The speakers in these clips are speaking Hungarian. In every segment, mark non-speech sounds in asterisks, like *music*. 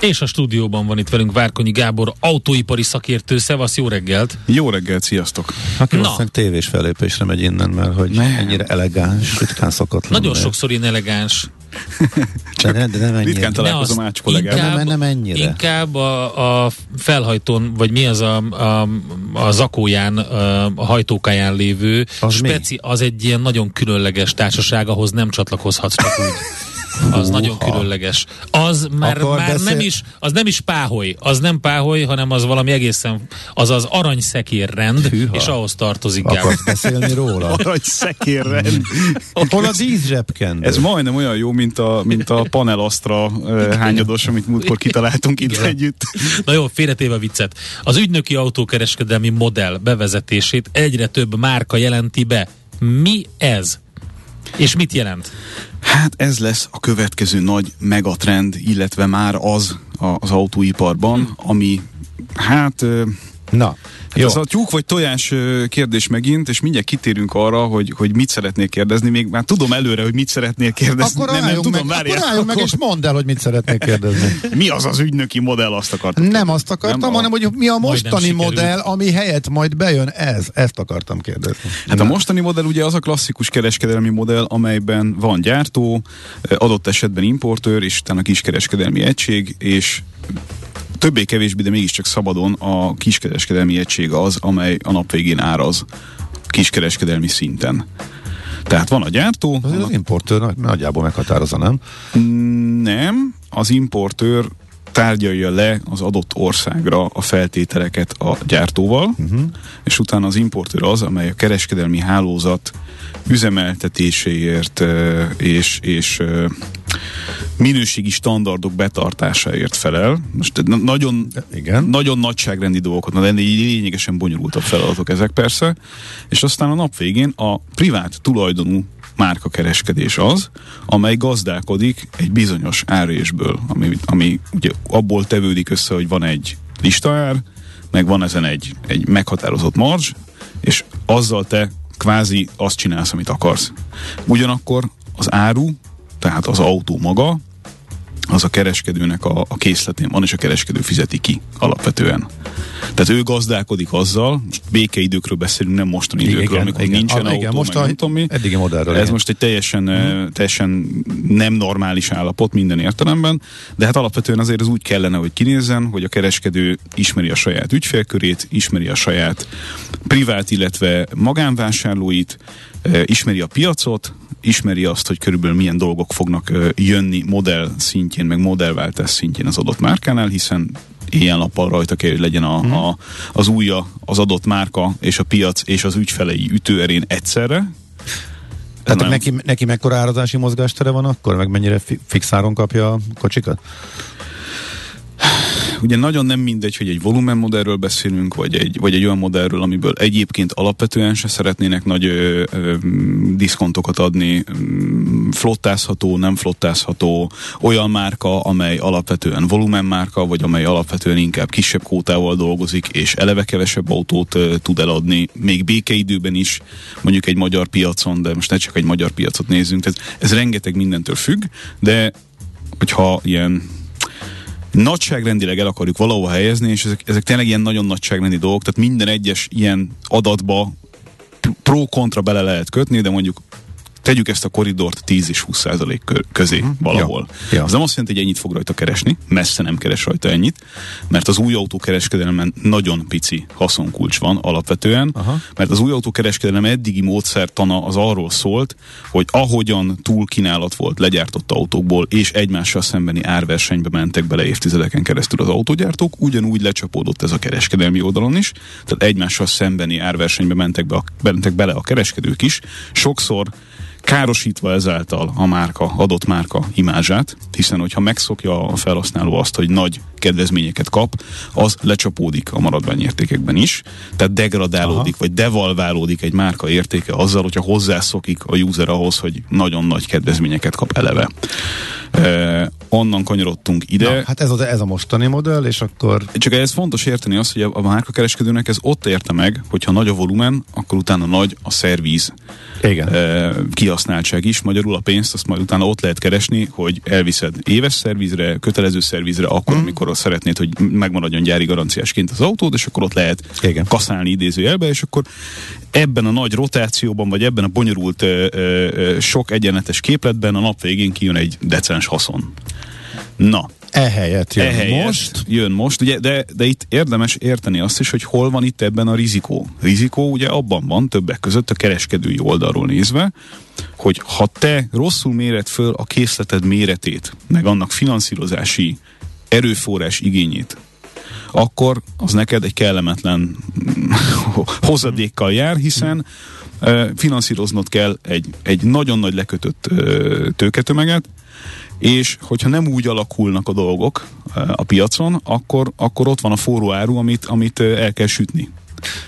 És a stúdióban van itt velünk Várkonyi Gábor, autóipari szakértő. Szevasz, jó reggelt! Jó reggelt, sziasztok! Aki Na. valószínűleg tévés fellépésre megy innen, mert hogy ne. ennyire elegáns, ritkán szokott lenni. Nagyon sokszor én elegáns. de, ne, de nem ennyire. Ritkán találkozom Ács kollégával. Inkább, nem, nem ennyire. Inkább a, a felhajtón, vagy mi az a, a, a zakóján, a hajtókáján lévő az speci, mi? az egy ilyen nagyon különleges társaság, ahhoz nem csatlakozhatsz csak úgy. *laughs* Az uh, nagyon különleges. Az már, már beszél... nem is, az nem is páholy, az nem páholy, hanem az valami egészen, az az aranyszekérrend, Hűha. és ahhoz tartozik Akarsz beszélni róla? *laughs* aranyszekérrend. Hol a díszsebkendő? Ez majdnem olyan jó, mint a, mint a panelasztra hányados, amit múltkor kitaláltunk itt együtt. Na jó, félretéve a viccet. Az ügynöki autókereskedelmi modell bevezetését egyre több márka jelenti be. Mi ez? És mit jelent? Hát ez lesz a következő nagy megatrend, illetve már az az autóiparban, ami hát... Na, jó. Ez a tyúk vagy tojás kérdés megint, és mindjárt kitérünk arra, hogy, hogy mit szeretnél kérdezni. Még már tudom előre, hogy mit szeretnél kérdezni. Akkor nem, nem, tudom, meg, várjál, akkor meg, és mondd el, hogy mit szeretnél kérdezni. *laughs* mi az az ügynöki modell, azt akartam? Nem azt akartam, nem hanem hogy mi a mostani modell, ami helyett majd bejön ez. Ezt akartam kérdezni. Hát Na. a mostani modell ugye az a klasszikus kereskedelmi modell, amelyben van gyártó, adott esetben importőr, és utána kiskereskedelmi egység, és többé-kevésbé, de mégiscsak szabadon a kiskereskedelmi egység az, amely a nap végén áraz kiskereskedelmi szinten. Tehát van a gyártó. Az, annak... az importőr nagyjából meghatározza, nem? Nem, az importőr tárgyalja le az adott országra a feltételeket a gyártóval, uh-huh. és utána az importőr az, amely a kereskedelmi hálózat üzemeltetéséért és, és minőségi standardok betartásáért felel. Most nagyon, Igen. nagyon nagyságrendi dolgokat, de lényegesen bonyolultabb feladatok ezek persze, és aztán a nap végén a privát tulajdonú márkakereskedés az, amely gazdálkodik egy bizonyos árésből, ami, ami ugye abból tevődik össze, hogy van egy listaár, meg van ezen egy, egy meghatározott marzs, és azzal te kvázi azt csinálsz, amit akarsz. Ugyanakkor az áru, tehát az autó maga, az a kereskedőnek a, a készletén van, és a kereskedő fizeti ki alapvetően. Tehát ő gazdálkodik azzal, most békeidőkről beszélünk, nem mostani igen, időkről, amikor igen, nincsen ah, autó, igen, most a, nem tudom mi. Eddigi modellről. Ez igen. most egy teljesen, hmm. teljesen nem normális állapot minden értelemben, de hát alapvetően azért az úgy kellene, hogy kinézzen, hogy a kereskedő ismeri a saját ügyfélkörét, ismeri a saját privát, illetve magánvásárlóit, ismeri a piacot, ismeri azt, hogy körülbelül milyen dolgok fognak jönni modell szintjén, meg modellváltás szintjén az adott márkánál, hiszen ilyen nappal rajta kell, hogy legyen a, hmm. a, az újja, az adott márka és a piac és az ügyfelei ütőerén egyszerre, tehát neki, neki mekkora árazási mozgástere van akkor, meg mennyire fixáron kapja a kocsikat? Ugye nagyon nem mindegy, hogy egy volumen modellről beszélünk, vagy egy, vagy egy olyan modellről, amiből egyébként alapvetően se szeretnének nagy ö, ö, diszkontokat adni, flottázható, nem flottázható, olyan márka, amely alapvetően volumen márka, vagy amely alapvetően inkább kisebb kótával dolgozik, és eleve kevesebb autót ö, tud eladni, még békeidőben is, mondjuk egy magyar piacon, de most ne csak egy magyar piacot nézzünk, ez, ez rengeteg mindentől függ, de hogyha ilyen nagyságrendileg el akarjuk valahova helyezni, és ezek, ezek tényleg ilyen nagyon nagyságrendi dolgok, tehát minden egyes ilyen adatba pro-kontra bele lehet kötni, de mondjuk tegyük ezt a koridort 10 és 20 százalék közé uh-huh. valahol. Ja. Ja. Az nem azt jelenti, hogy ennyit fog rajta keresni, messze nem keres rajta ennyit, mert az új autókereskedelemben nagyon pici haszonkulcs van alapvetően, Aha. mert az új autókereskedelem eddigi módszertana az arról szólt, hogy ahogyan túl kínálat volt legyártott autókból, és egymással szembeni árversenybe mentek bele évtizedeken keresztül az autógyártók, ugyanúgy lecsapódott ez a kereskedelmi oldalon is, tehát egymással szembeni árversenybe mentek, be a, mentek bele a kereskedők is. Sokszor károsítva ezáltal a márka, adott márka imázsát, hiszen hogyha megszokja a felhasználó azt, hogy nagy kedvezményeket kap, az lecsapódik a maradványértékekben is, tehát degradálódik, Aha. vagy devalválódik egy márka értéke azzal, hogyha hozzászokik a user ahhoz, hogy nagyon nagy kedvezményeket kap eleve. Eh, onnan kanyarodtunk ide. Na, hát ez a, ez a mostani modell, és akkor... Csak ez fontos érteni azt, hogy a, a márkakereskedőnek ez ott érte meg, hogyha nagy a volumen, akkor utána nagy a szervíz Igen. Eh, kihasználtság is. Magyarul a pénzt azt majd utána ott lehet keresni, hogy elviszed éves szervízre, kötelező szervízre, akkor, mm. amikor azt szeretnéd, hogy megmaradjon gyári garanciásként az autód, és akkor ott lehet Igen. kaszálni idézőjelbe, és akkor ebben a nagy rotációban, vagy ebben a bonyolult ö, ö, sok egyenletes képletben a nap végén kijön egy decens haszon. Na, Ehelyett jön Ehelyett most. Jön most, ugye, de, de itt érdemes érteni azt is, hogy hol van itt ebben a rizikó. Rizikó ugye abban van, többek között a kereskedői oldalról nézve, hogy ha te rosszul méret föl a készleted méretét, meg annak finanszírozási erőforrás igényét, akkor az neked egy kellemetlen *laughs* hozadékkal jár, hiszen finanszíroznod kell egy, egy nagyon nagy lekötött tőketömeget, és hogyha nem úgy alakulnak a dolgok a piacon, akkor, akkor ott van a forró áru, amit, amit el kell sütni.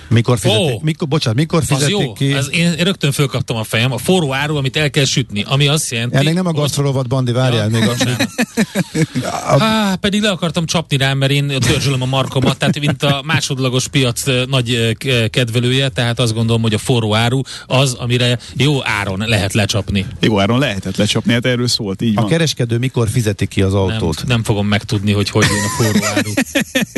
Mikor fizetik, oh, mikor, bocsánat, mikor fizetik jó. ki? Ez én, én rögtön fölkaptam a fejem. A forró áru, amit el kell sütni, ami azt jelenti... Ennek nem a gasztrolovat bandi, várjál ja, még. A... *laughs* Há, pedig le akartam csapni rá, mert én törzsölöm a markomat, tehát mint a másodlagos piac nagy kedvelője, tehát azt gondolom, hogy a forró áru az, amire jó áron lehet lecsapni. Jó áron lehetett lecsapni, hát erről szólt, így A van. kereskedő mikor fizeti ki az autót? Nem, nem fogom megtudni, hogy hogy jön a forró áru.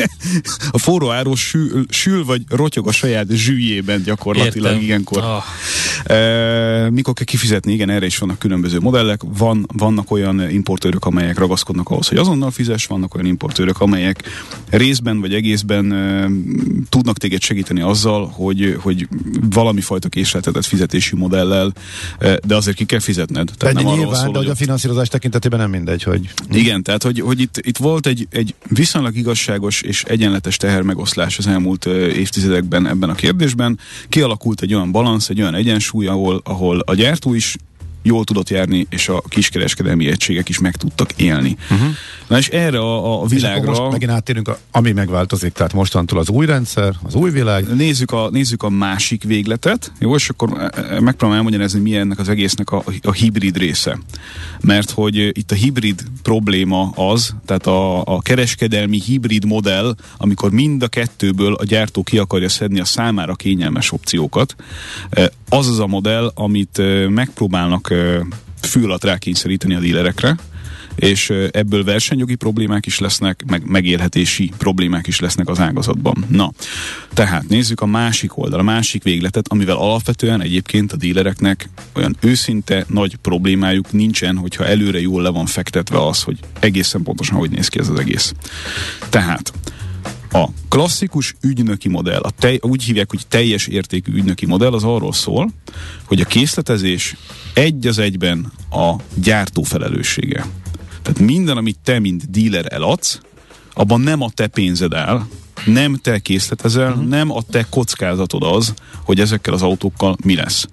*laughs* a forró áru sül, sül vagy rotyog a saját zsűjében gyakorlatilag Értem. ilyenkor. Oh. E, mikor kell kifizetni, igen, erre is vannak különböző modellek. Van, vannak olyan importőrök, amelyek ragaszkodnak ahhoz, hogy azonnal fizes, vannak olyan importőrök, amelyek részben vagy egészben e, tudnak téged segíteni azzal, hogy, hogy valami fajta késleltetett fizetési modellel, e, de azért ki kell fizetned. Tehát nem nyilván, szól, de hogy a finanszírozás tekintetében nem mindegy, hogy... Igen, tehát hogy, hogy itt, itt volt egy, egy viszonylag igazságos és egyenletes tehermegoszlás az elmúlt évtizedekben ebben a kérdésben. Kialakult egy olyan balansz, egy olyan egyensúly, ahol, ahol a gyártó is jól tudott járni, és a kiskereskedelmi egységek is meg tudtak élni. Uh-huh. Na és erre a, a világra... És most megint áttérünk, a, ami megváltozik, tehát mostantól az új rendszer, az új világ. Nézzük a, nézzük a másik végletet, jó, és akkor e, e, megpróbálom elmagyarázni, mi ennek az egésznek a, a hibrid része. Mert hogy itt a hibrid probléma az, tehát a, a kereskedelmi hibrid modell, amikor mind a kettőből a gyártó ki akarja szedni a számára kényelmes opciókat, e, az az a modell, amit megpróbálnak fül alatt rákényszeríteni a dílerekre, és ebből versenyjogi problémák is lesznek, meg megélhetési problémák is lesznek az ágazatban. Na, tehát nézzük a másik oldal, a másik végletet, amivel alapvetően egyébként a dílereknek olyan őszinte nagy problémájuk nincsen, hogyha előre jól le van fektetve az, hogy egészen pontosan hogy néz ki ez az egész. Tehát a klasszikus ügynöki modell, a tej, úgy hívják, hogy teljes értékű ügynöki modell, az arról szól, hogy a készletezés egy az egyben a gyártó felelőssége. Tehát minden, amit te, mint dealer eladsz, abban nem a te pénzed áll, nem te készletezel, uh-huh. nem a te kockázatod az, hogy ezekkel az autókkal mi lesz.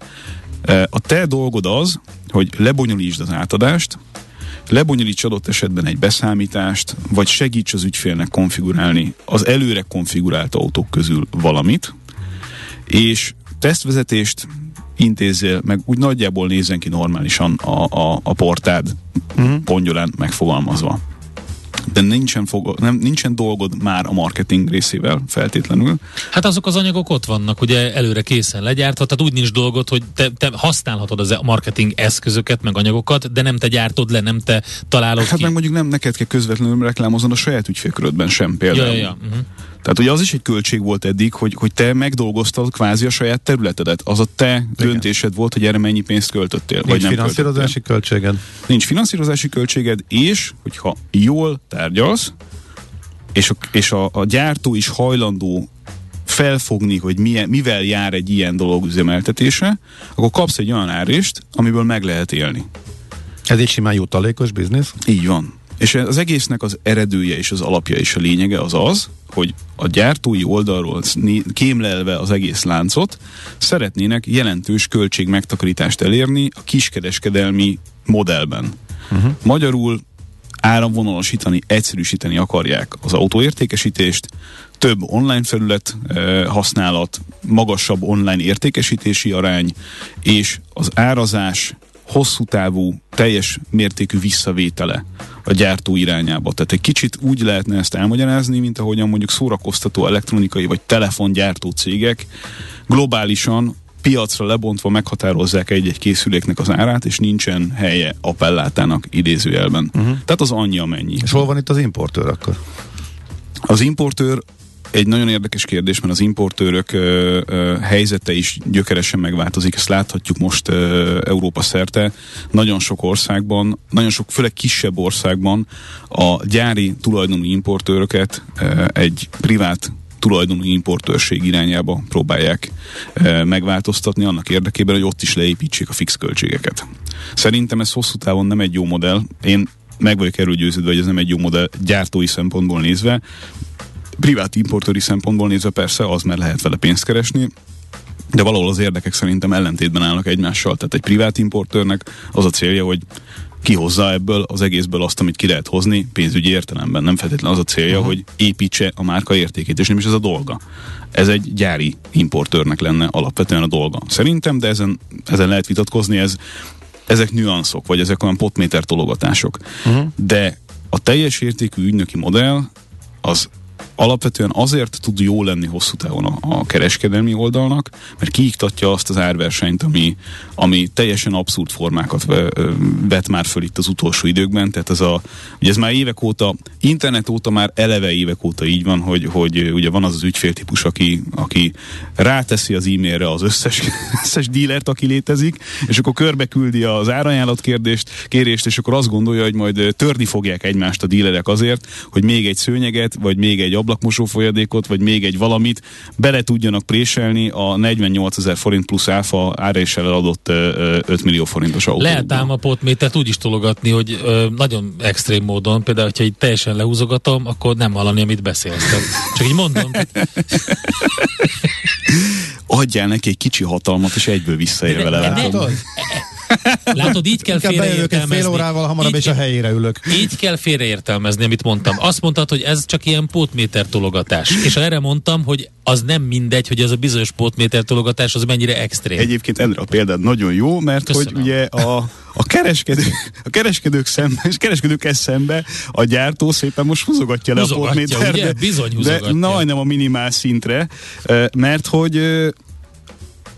E, a te dolgod az, hogy lebonyolítsd az átadást, lebonyolíts adott esetben egy beszámítást, vagy segíts az ügyfélnek konfigurálni az előre konfigurált autók közül valamit, és tesztvezetést intézzél, meg úgy nagyjából nézzen ki normálisan a, a, a portád uh-huh. pongyolán megfogalmazva de nincsen, fog, nem, nincsen dolgod már a marketing részével feltétlenül. Hát azok az anyagok ott vannak, ugye előre készen legyártva, tehát úgy nincs dolgod, hogy te, te használhatod az marketing eszközöket, meg anyagokat, de nem te gyártod le, nem te találod hát ki. meg mondjuk nem neked kell közvetlenül reklámoznod a saját ügyfélkörödben sem például. Ja, ja, ja. Uh-huh. Tehát ugye az is egy költség volt eddig, hogy, hogy te megdolgoztad kvázi a saját területedet. Az a te Igen. döntésed volt, hogy erre mennyi pénzt költöttél. Nincs vagy nem finanszírozási költöttél. költséged. Nincs finanszírozási költséged, és hogyha jól tárgyalsz, és a, és a, a gyártó is hajlandó felfogni, hogy milyen, mivel jár egy ilyen dolog üzemeltetése, akkor kapsz egy olyan árést, amiből meg lehet élni. Ez egy simán jutalékos biznisz? Így van. És az egésznek az eredője és az alapja és a lényege az az, hogy a gyártói oldalról kémlelve az egész láncot szeretnének jelentős költség megtakarítást elérni a kiskereskedelmi modellben. Uh-huh. Magyarul áramvonalasítani, egyszerűsíteni akarják az autóértékesítést, több online felület e, használat, magasabb online értékesítési arány, és az árazás hosszú távú, teljes mértékű visszavétele a gyártó irányába. Tehát egy kicsit úgy lehetne ezt elmagyarázni, mint ahogyan mondjuk szórakoztató elektronikai vagy telefongyártó cégek globálisan piacra lebontva meghatározzák egy-egy készüléknek az árát, és nincsen helye appellátának idézőjelben. Uh-huh. Tehát az anyja mennyi. És hol van itt az importőr akkor? Az importőr egy nagyon érdekes kérdés, mert az importőrök ö, ö, helyzete is gyökeresen megváltozik, ezt láthatjuk most ö, Európa szerte. Nagyon sok országban, nagyon sok, főleg kisebb országban a gyári tulajdonú importőröket ö, egy privát tulajdonú importőrség irányába próbálják e, megváltoztatni annak érdekében, hogy ott is leépítsék a fix költségeket. Szerintem ez hosszú távon nem egy jó modell. Én meg vagyok erről győződve, hogy ez nem egy jó modell gyártói szempontból nézve. Privát importőri szempontból nézve persze az, mert lehet vele pénzt keresni, de valahol az érdekek szerintem ellentétben állnak egymással. Tehát egy privát importőrnek az a célja, hogy kihozza ebből az egészből azt, amit ki lehet hozni pénzügyi értelemben. Nem feltétlenül az a célja, uh-huh. hogy építse a márka értékét, és nem is ez a dolga. Ez egy gyári importőrnek lenne alapvetően a dolga. Szerintem, de ezen, ezen lehet vitatkozni, ez, ezek nüanszok, vagy ezek olyan potméter tologatások. Uh-huh. De a teljes értékű ügynöki modell az alapvetően azért tud jó lenni hosszú távon a, a kereskedelmi oldalnak, mert kiiktatja azt az árversenyt, ami, ami teljesen abszurd formákat vet már föl itt az utolsó időkben, tehát ez a, ugye ez már évek óta, internet óta már eleve évek óta így van, hogy, hogy ugye van az az ügyféltípus, aki, aki ráteszi az e-mailre az összes, *laughs* összes dílert, aki létezik, és akkor körbe küldi az árajánlat kérdést, kérést, és akkor azt gondolja, hogy majd törni fogják egymást a dílerek azért, hogy még egy szőnyeget, vagy még egy ablakmosó folyadékot, vagy még egy valamit bele tudjanak préselni a 48 ezer forint plusz áfa áréssel eladott 5 millió forintos autóba. Lehet ám a potmétert úgy is tologatni, hogy ö, nagyon extrém módon, például, hogyha így teljesen lehúzogatom, akkor nem hallani, amit beszélsz. Csak így mondom. Adjál neki egy kicsi hatalmat, és egyből visszaér vele. Látod, így kell félreértelmezni. fél órával hamarabb, és a helyére ülök. Így kell félreértelmezni, amit mondtam. Azt mondtad, hogy ez csak ilyen pótméter tologatás. És erre mondtam, hogy az nem mindegy, hogy az a bizonyos pótméter tologatás az mennyire extrém. Egyébként Endre a példád nagyon jó, mert Köszönöm. hogy ugye a, a, kereskedő, a kereskedők szembe, és kereskedőkkel szembe a gyártó szépen most húzogatja le húzogatja, a pótméter, ugye? Bizony húzogatja. de majdnem a minimál szintre, mert hogy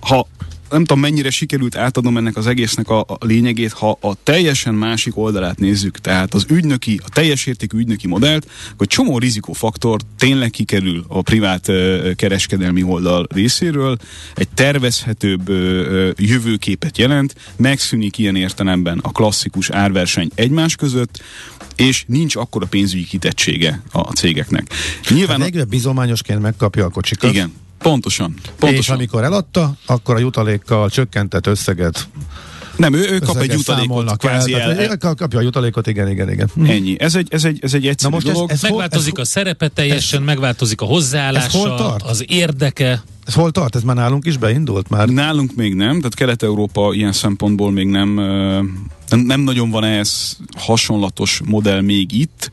ha nem tudom mennyire sikerült átadnom ennek az egésznek a, a lényegét, ha a teljesen másik oldalát nézzük, tehát az ügynöki, a teljes értékű ügynöki modellt, hogy csomó rizikófaktor tényleg kikerül a privát uh, kereskedelmi oldal részéről, egy tervezhetőbb uh, jövőképet jelent, megszűnik ilyen értelemben a klasszikus árverseny egymás között, és nincs akkora pénzügyi kitettsége a cégeknek. Nyilván hát a... bizományosként megkapja a kocsikat. Igen, Pontosan, pontosan. És amikor eladta, akkor a jutalékkal csökkentett összeget nem, ő, ő kap egy jutalékot, kvázi el, el. Kapja a jutalékot, igen, igen, igen. Ennyi. Ez egy, ez egy, ez egy egyszerű Na most dolog. Ez, ez megváltozik ez, a szerepe teljesen, ez, megváltozik a hozzáállása, az érdeke. Ez hol tart? Ez már nálunk is beindult már? Nálunk még nem, tehát Kelet-Európa ilyen szempontból még nem, nem, nem nagyon van ehhez hasonlatos modell még itt,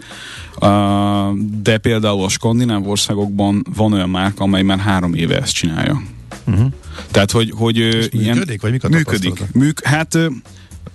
de például a skandináv országokban van olyan márka, amely már három éve ezt csinálja. Uh-huh. Tehát, hogy, hogy ilyen, működik, vagy mik a működik. Műk, hát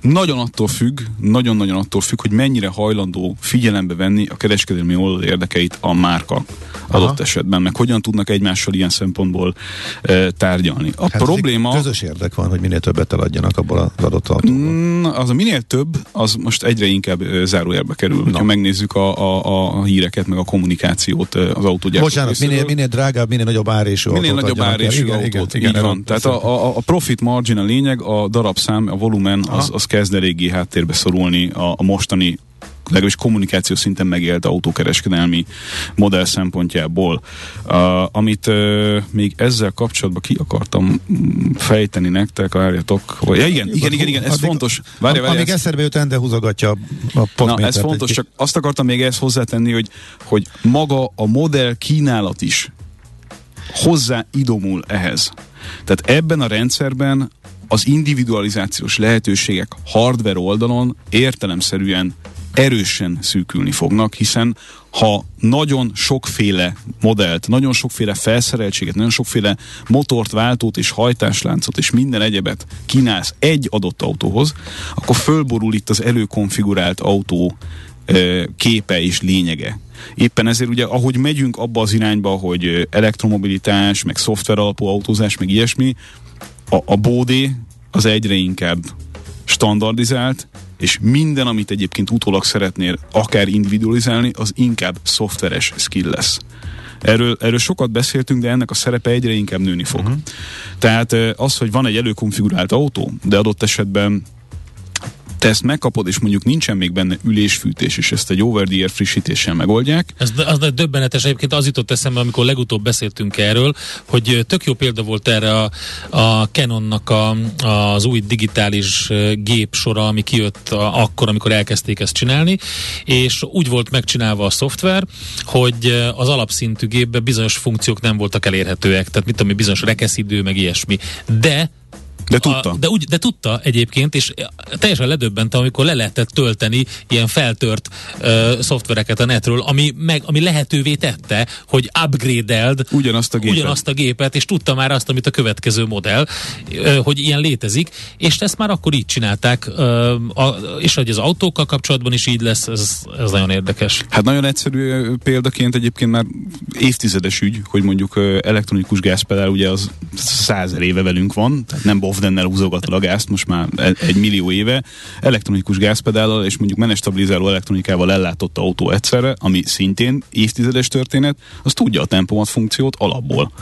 nagyon attól függ, nagyon-nagyon attól függ, hogy mennyire hajlandó figyelembe venni a kereskedelmi oldal érdekeit a márka adott Aha. esetben, meg hogyan tudnak egymással ilyen szempontból e, tárgyalni. A hát probléma... Közös érdek van, hogy minél többet eladjanak abból az adott autóból. Mm, az a minél több, az most egyre inkább zárójelbe kerül. Ha megnézzük a, a, a híreket, meg a kommunikációt az autógyártók Bocsánat, minél, minél drágább, minél nagyobb árésű Minél nagyobb árésű autót, igen, igen, így van. Tehát a, a, a profit margin a lényeg, a darabszám, a volumen, az, az kezd eléggé háttérbe szorulni a, a mostani legalábbis kommunikáció szinten megélt autókereskedelmi modell szempontjából. Uh, amit uh, még ezzel kapcsolatban ki akartam fejteni nektek, várjatok, hogy ja, igen, igen, igen, igen, ez addig, fontos. Várja, várja, amíg ez... eszedbe jut, Ende húzogatja a Na, ez fontos, csak azt akartam még ezt hozzátenni, hogy, hogy maga a modell kínálat is hozzá idomul ehhez. Tehát ebben a rendszerben az individualizációs lehetőségek hardware oldalon értelemszerűen erősen szűkülni fognak, hiszen ha nagyon sokféle modellt, nagyon sokféle felszereltséget, nagyon sokféle motort, váltót és hajtásláncot és minden egyebet kínálsz egy adott autóhoz, akkor fölborul itt az előkonfigurált autó képe és lényege. Éppen ezért ugye, ahogy megyünk abba az irányba, hogy elektromobilitás, meg szoftver alapú autózás, meg ilyesmi, a, a bódé az egyre inkább standardizált, és minden, amit egyébként utólag szeretnél akár individualizálni, az inkább szoftveres skill lesz. Erről, erről sokat beszéltünk, de ennek a szerepe egyre inkább nőni fog. Uh-huh. Tehát az, hogy van egy előkonfigurált autó, de adott esetben te ezt megkapod, és mondjuk nincsen még benne ülésfűtés, és ezt egy over the air frissítéssel megoldják. Ez az döbbenetes, egyébként az jutott eszembe, amikor legutóbb beszéltünk erről, hogy tök jó példa volt erre a, a Canonnak a, az új digitális gép sora, ami kijött a, akkor, amikor elkezdték ezt csinálni, és úgy volt megcsinálva a szoftver, hogy az alapszintű gépben bizonyos funkciók nem voltak elérhetőek, tehát mit tudom, bizonyos rekeszidő, meg ilyesmi. De de tudta. A, de, úgy, de tudta egyébként, és teljesen ledöbbentem, amikor le lehetett tölteni ilyen feltört uh, szoftvereket a netről, ami, meg, ami lehetővé tette, hogy upgrade-eld ugyanazt a, gépet. ugyanazt a gépet, és tudta már azt, amit a következő modell, uh, hogy ilyen létezik, és ezt már akkor így csinálták, uh, a, és hogy az autókkal kapcsolatban is így lesz, ez, ez nagyon érdekes. Hát nagyon egyszerű példaként egyébként már évtizedes ügy, hogy mondjuk elektronikus gázpedál, ugye az százer éve velünk van, tehát nem Bovdennel húzogatod a gázt most már egy millió éve, elektronikus gázpedállal és mondjuk menestabilizáló elektronikával ellátott autó egyszerre, ami szintén évtizedes történet, az tudja a tempomat funkciót alapból.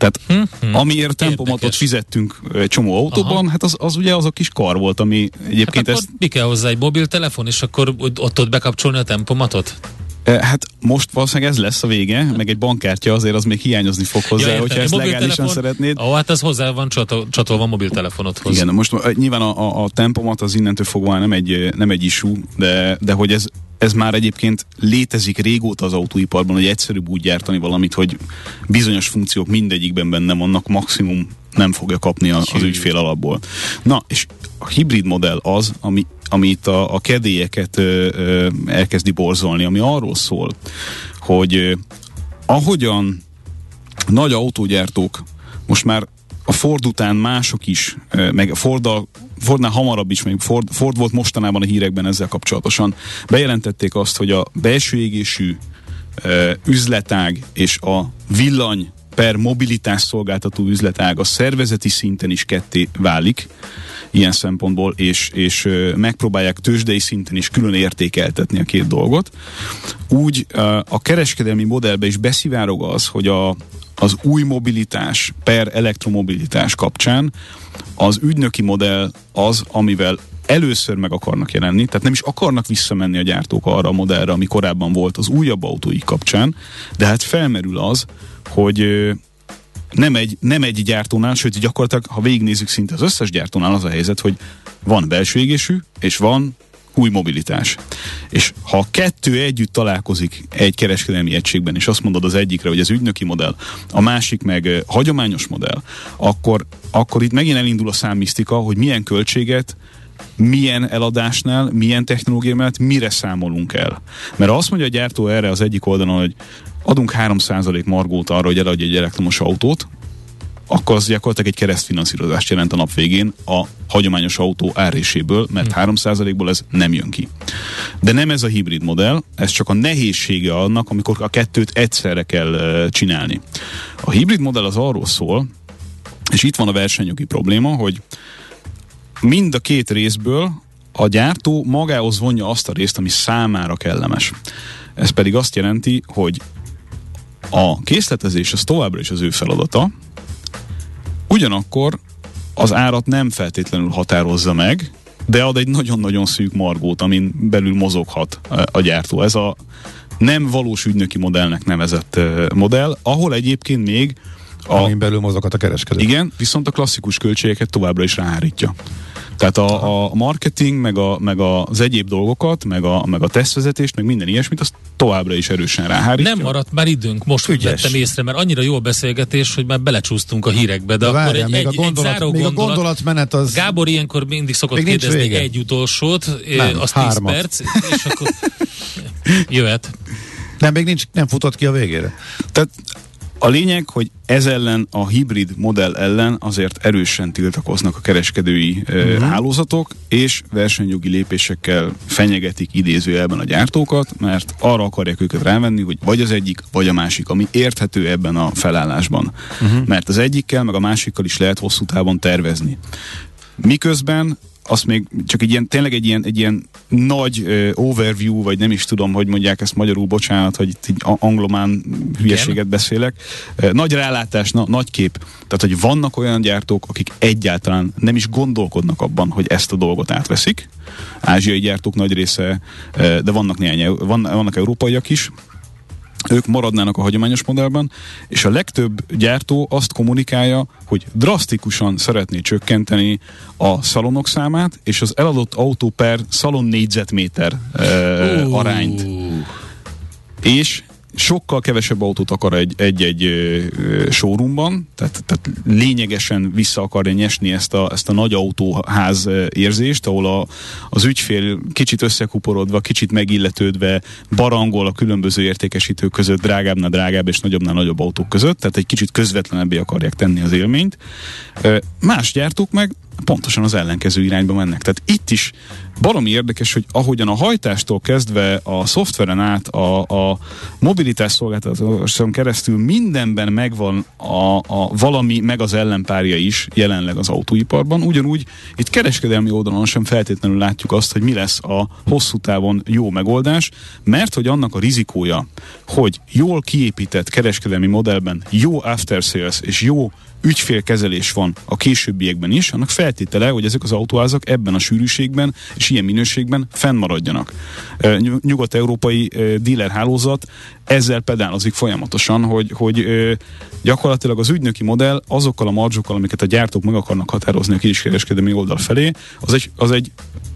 Tehát hmm, amiért tempomatot Érdekes. fizettünk egy csomó autóban, Aha. hát az, az ugye az a kis kar volt, ami egyébként hát ezt... Mi kell hozzá egy mobiltelefon, és akkor ott ott bekapcsolni a tempomatot? Hát most valószínűleg ez lesz a vége, meg egy bankkártya azért az még hiányozni fog hozzá, ja, hogyha ezt legálisan szeretnéd. Ó, hát ez hozzá van csatol, csatolva mobiltelefonodhoz. Igen, most nyilván a, a, a tempomat az innentől fogva nem egy, nem egy issue, de, de hogy ez, ez már egyébként létezik régóta az autóiparban, hogy egyszerűbb úgy gyártani valamit, hogy bizonyos funkciók mindegyikben benne vannak, maximum nem fogja kapni a, az ügyfél alapból. Na, és a hibrid modell az, ami, ami itt a, a kedélyeket ö, ö, elkezdi borzolni, ami arról szól, hogy ö, ahogyan nagy autógyártók most már a Ford után mások is, meg Forddal, Fordnál hamarabb is, még Ford, Ford volt mostanában a hírekben ezzel kapcsolatosan, bejelentették azt, hogy a belső égésű üzletág és a villany per mobilitás szolgáltató üzletág a szervezeti szinten is ketté válik ilyen szempontból, és, és megpróbálják tőzsdei szinten is külön értékeltetni a két dolgot. Úgy a kereskedelmi modellbe is beszivárog az, hogy a, az új mobilitás per elektromobilitás kapcsán az ügynöki modell az, amivel először meg akarnak jelenni, tehát nem is akarnak visszamenni a gyártók arra a modellre, ami korábban volt az újabb autóik kapcsán, de hát felmerül az, hogy nem egy, nem egy gyártónál, sőt gyakorlatilag, ha végignézzük szinte az összes gyártónál az a helyzet, hogy van belső égésű, és van új mobilitás. És ha a kettő együtt találkozik egy kereskedelmi egységben, és azt mondod az egyikre, hogy ez ügynöki modell, a másik meg hagyományos modell, akkor, akkor itt megint elindul a számmisztika, hogy milyen költséget milyen eladásnál, milyen technológia mellett mire számolunk el. Mert azt mondja a gyártó erre az egyik oldalon, hogy adunk 3% margót arra, hogy eladj egy elektromos autót, akkor az gyakorlatilag egy keresztfinanszírozást jelent a nap végén a hagyományos autó áréséből, mert hmm. 3%-ból ez nem jön ki. De nem ez a hibrid modell, ez csak a nehézsége annak, amikor a kettőt egyszerre kell csinálni. A hibrid modell az arról szól, és itt van a versenyjogi probléma, hogy mind a két részből a gyártó magához vonja azt a részt, ami számára kellemes. Ez pedig azt jelenti, hogy a készletezés az továbbra is az ő feladata, ugyanakkor az árat nem feltétlenül határozza meg, de ad egy nagyon-nagyon szűk margót, amin belül mozoghat a gyártó. Ez a nem valós ügynöki modellnek nevezett modell, ahol egyébként még a, Amin belül mozoghat a kereskedő. Igen, viszont a klasszikus költségeket továbbra is ráhárítja. Tehát a, a marketing, meg, a, meg az egyéb dolgokat, meg a, meg a tesztvezetést, meg minden ilyesmit, azt továbbra is erősen ráhárítja. Nem maradt már időnk, most Ügyes. vettem észre, mert annyira jó a beszélgetés, hogy már belecsúsztunk a hírekbe, de, de akkor egy, még egy, a gondolat, egy záró még a gondolatmenet az... Gábor ilyenkor mindig szokott kérdezni vége. egy utolsót, Nem, az 10 perc, és akkor *laughs* jöhet. Nem, még nincs, nem futott ki a végére. Tehát a lényeg, hogy ez ellen, a hibrid modell ellen azért erősen tiltakoznak a kereskedői uh-huh. hálózatok, és versenyjogi lépésekkel fenyegetik idézőjelben a gyártókat, mert arra akarják őket rávenni, hogy vagy az egyik, vagy a másik, ami érthető ebben a felállásban. Uh-huh. Mert az egyikkel, meg a másikkal is lehet hosszú távon tervezni. Miközben azt még csak egy ilyen, tényleg egy ilyen, egy ilyen nagy uh, overview, vagy nem is tudom, hogy mondják ezt magyarul, bocsánat, hogy itt így anglomán hülyeséget Igen. beszélek. Nagy rálátás, na, nagy kép. Tehát, hogy vannak olyan gyártók, akik egyáltalán nem is gondolkodnak abban, hogy ezt a dolgot átveszik. Ázsiai gyártók nagy része, de vannak néhány, van, vannak európaiak is, ők maradnának a hagyományos modellben, és a legtöbb gyártó azt kommunikálja, hogy drasztikusan szeretné csökkenteni a szalonok számát, és az eladott autó per szalon négyzetméter uh, arányt. És sokkal kevesebb autót akar egy, egy-egy showroomban, tehát, tehát lényegesen vissza akarja nyesni ezt a, ezt a nagy autóház érzést, ahol a, az ügyfél kicsit összekuporodva, kicsit megilletődve barangol a különböző értékesítők között, drágábbnál drágább és nagyobbnál nagyobb autók között, tehát egy kicsit közvetlenebbé akarják tenni az élményt. Más gyártók meg pontosan az ellenkező irányba mennek. Tehát itt is baromi érdekes, hogy ahogyan a hajtástól kezdve a szoftveren át a, a mobilitás szolgáltatáson keresztül mindenben megvan a, a valami, meg az ellenpárja is jelenleg az autóiparban. Ugyanúgy itt kereskedelmi oldalon sem feltétlenül látjuk azt, hogy mi lesz a hosszú távon jó megoldás, mert hogy annak a rizikója, hogy jól kiépített kereskedelmi modellben jó after sales és jó ügyfélkezelés van a későbbiekben is, annak feltétele, hogy ezek az autóházak ebben a sűrűségben és ilyen minőségben fennmaradjanak. Nyugat-európai dealer hálózat ezzel pedálozik folyamatosan, hogy, hogy gyakorlatilag az ügynöki modell azokkal a marzsokkal, amiket a gyártók meg akarnak határozni a kiskereskedelmi oldal felé, az egy, az egy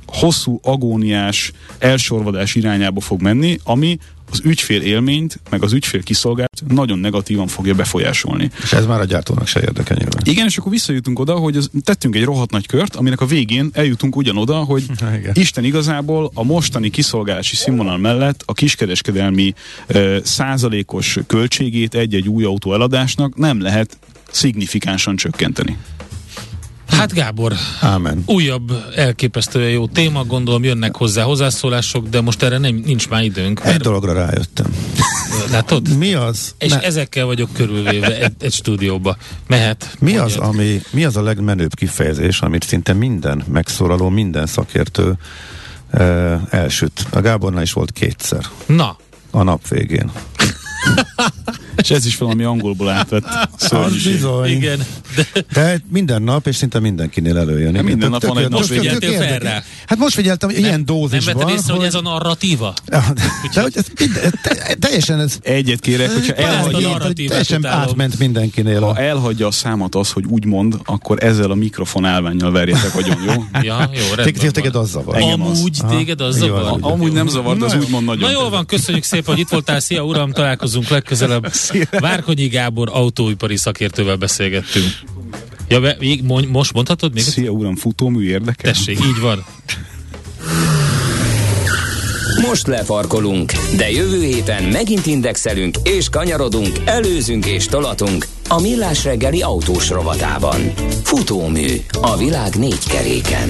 hosszú agóniás elsorvadás irányába fog menni, ami az ügyfél élményt, meg az ügyfél kiszolgált nagyon negatívan fogja befolyásolni. És ez már a gyártónak se érdekel nyilván. Igen, és akkor visszajutunk oda, hogy az, tettünk egy rohadt nagy kört, aminek a végén eljutunk ugyanoda, hogy *laughs* Igen. Isten igazából a mostani kiszolgálási színvonal mellett a kiskereskedelmi ö, százalékos költségét egy-egy új autó eladásnak nem lehet szignifikánsan csökkenteni. Hát Gábor, Ámen. újabb elképesztően jó téma, gondolom jönnek hozzá hozzászólások, de most erre nem, nincs már időnk. Egy dologra rájöttem. Látod? Mi az? És ne... ezekkel vagyok körülvéve egy, egy stúdióba. Mehet. Mi az, ami, mi az a legmenőbb kifejezés, amit szinte minden megszólaló, minden szakértő e, elsüt? A Gábornál is volt kétszer. Na. A nap végén. *laughs* És ez is valami angolból átvett szörnyűség. Bizony. Igen. De... de minden nap, és szinte mindenkinél előjön. Hát minden nap van egy Most figyeltél fel rá? Hát most figyeltem, hogy ilyen dózisban. Nem vetted észre, hogy... ez a narratíva? de, hogy ez teljesen ez... Egyet kérek, hogyha elhagyja... Teljesen átment mindenkinél. Ha elhagyja a számot az, hogy úgy mond, akkor ezzel a mikrofon állványjal verjetek vagyon, jó? *laughs* ja, jó, rendben Téged az zavar. Amúgy téged az zavar. Amúgy nem zavar, de az úgy mond nagyon. Na jól van, köszönjük szépen, hogy itt voltál. Szia uram, találkozunk legközelebb. *laughs* Várkonyi Gábor autóipari szakértővel beszélgettünk. Ja, be, mond, most mondhatod még? Szia uram, futómű érdekel? Tessék, így van. Most lefarkolunk, de jövő héten megint indexelünk és kanyarodunk, előzünk és tolatunk a Millás reggeli autós rovatában. Futómű a világ négy keréken.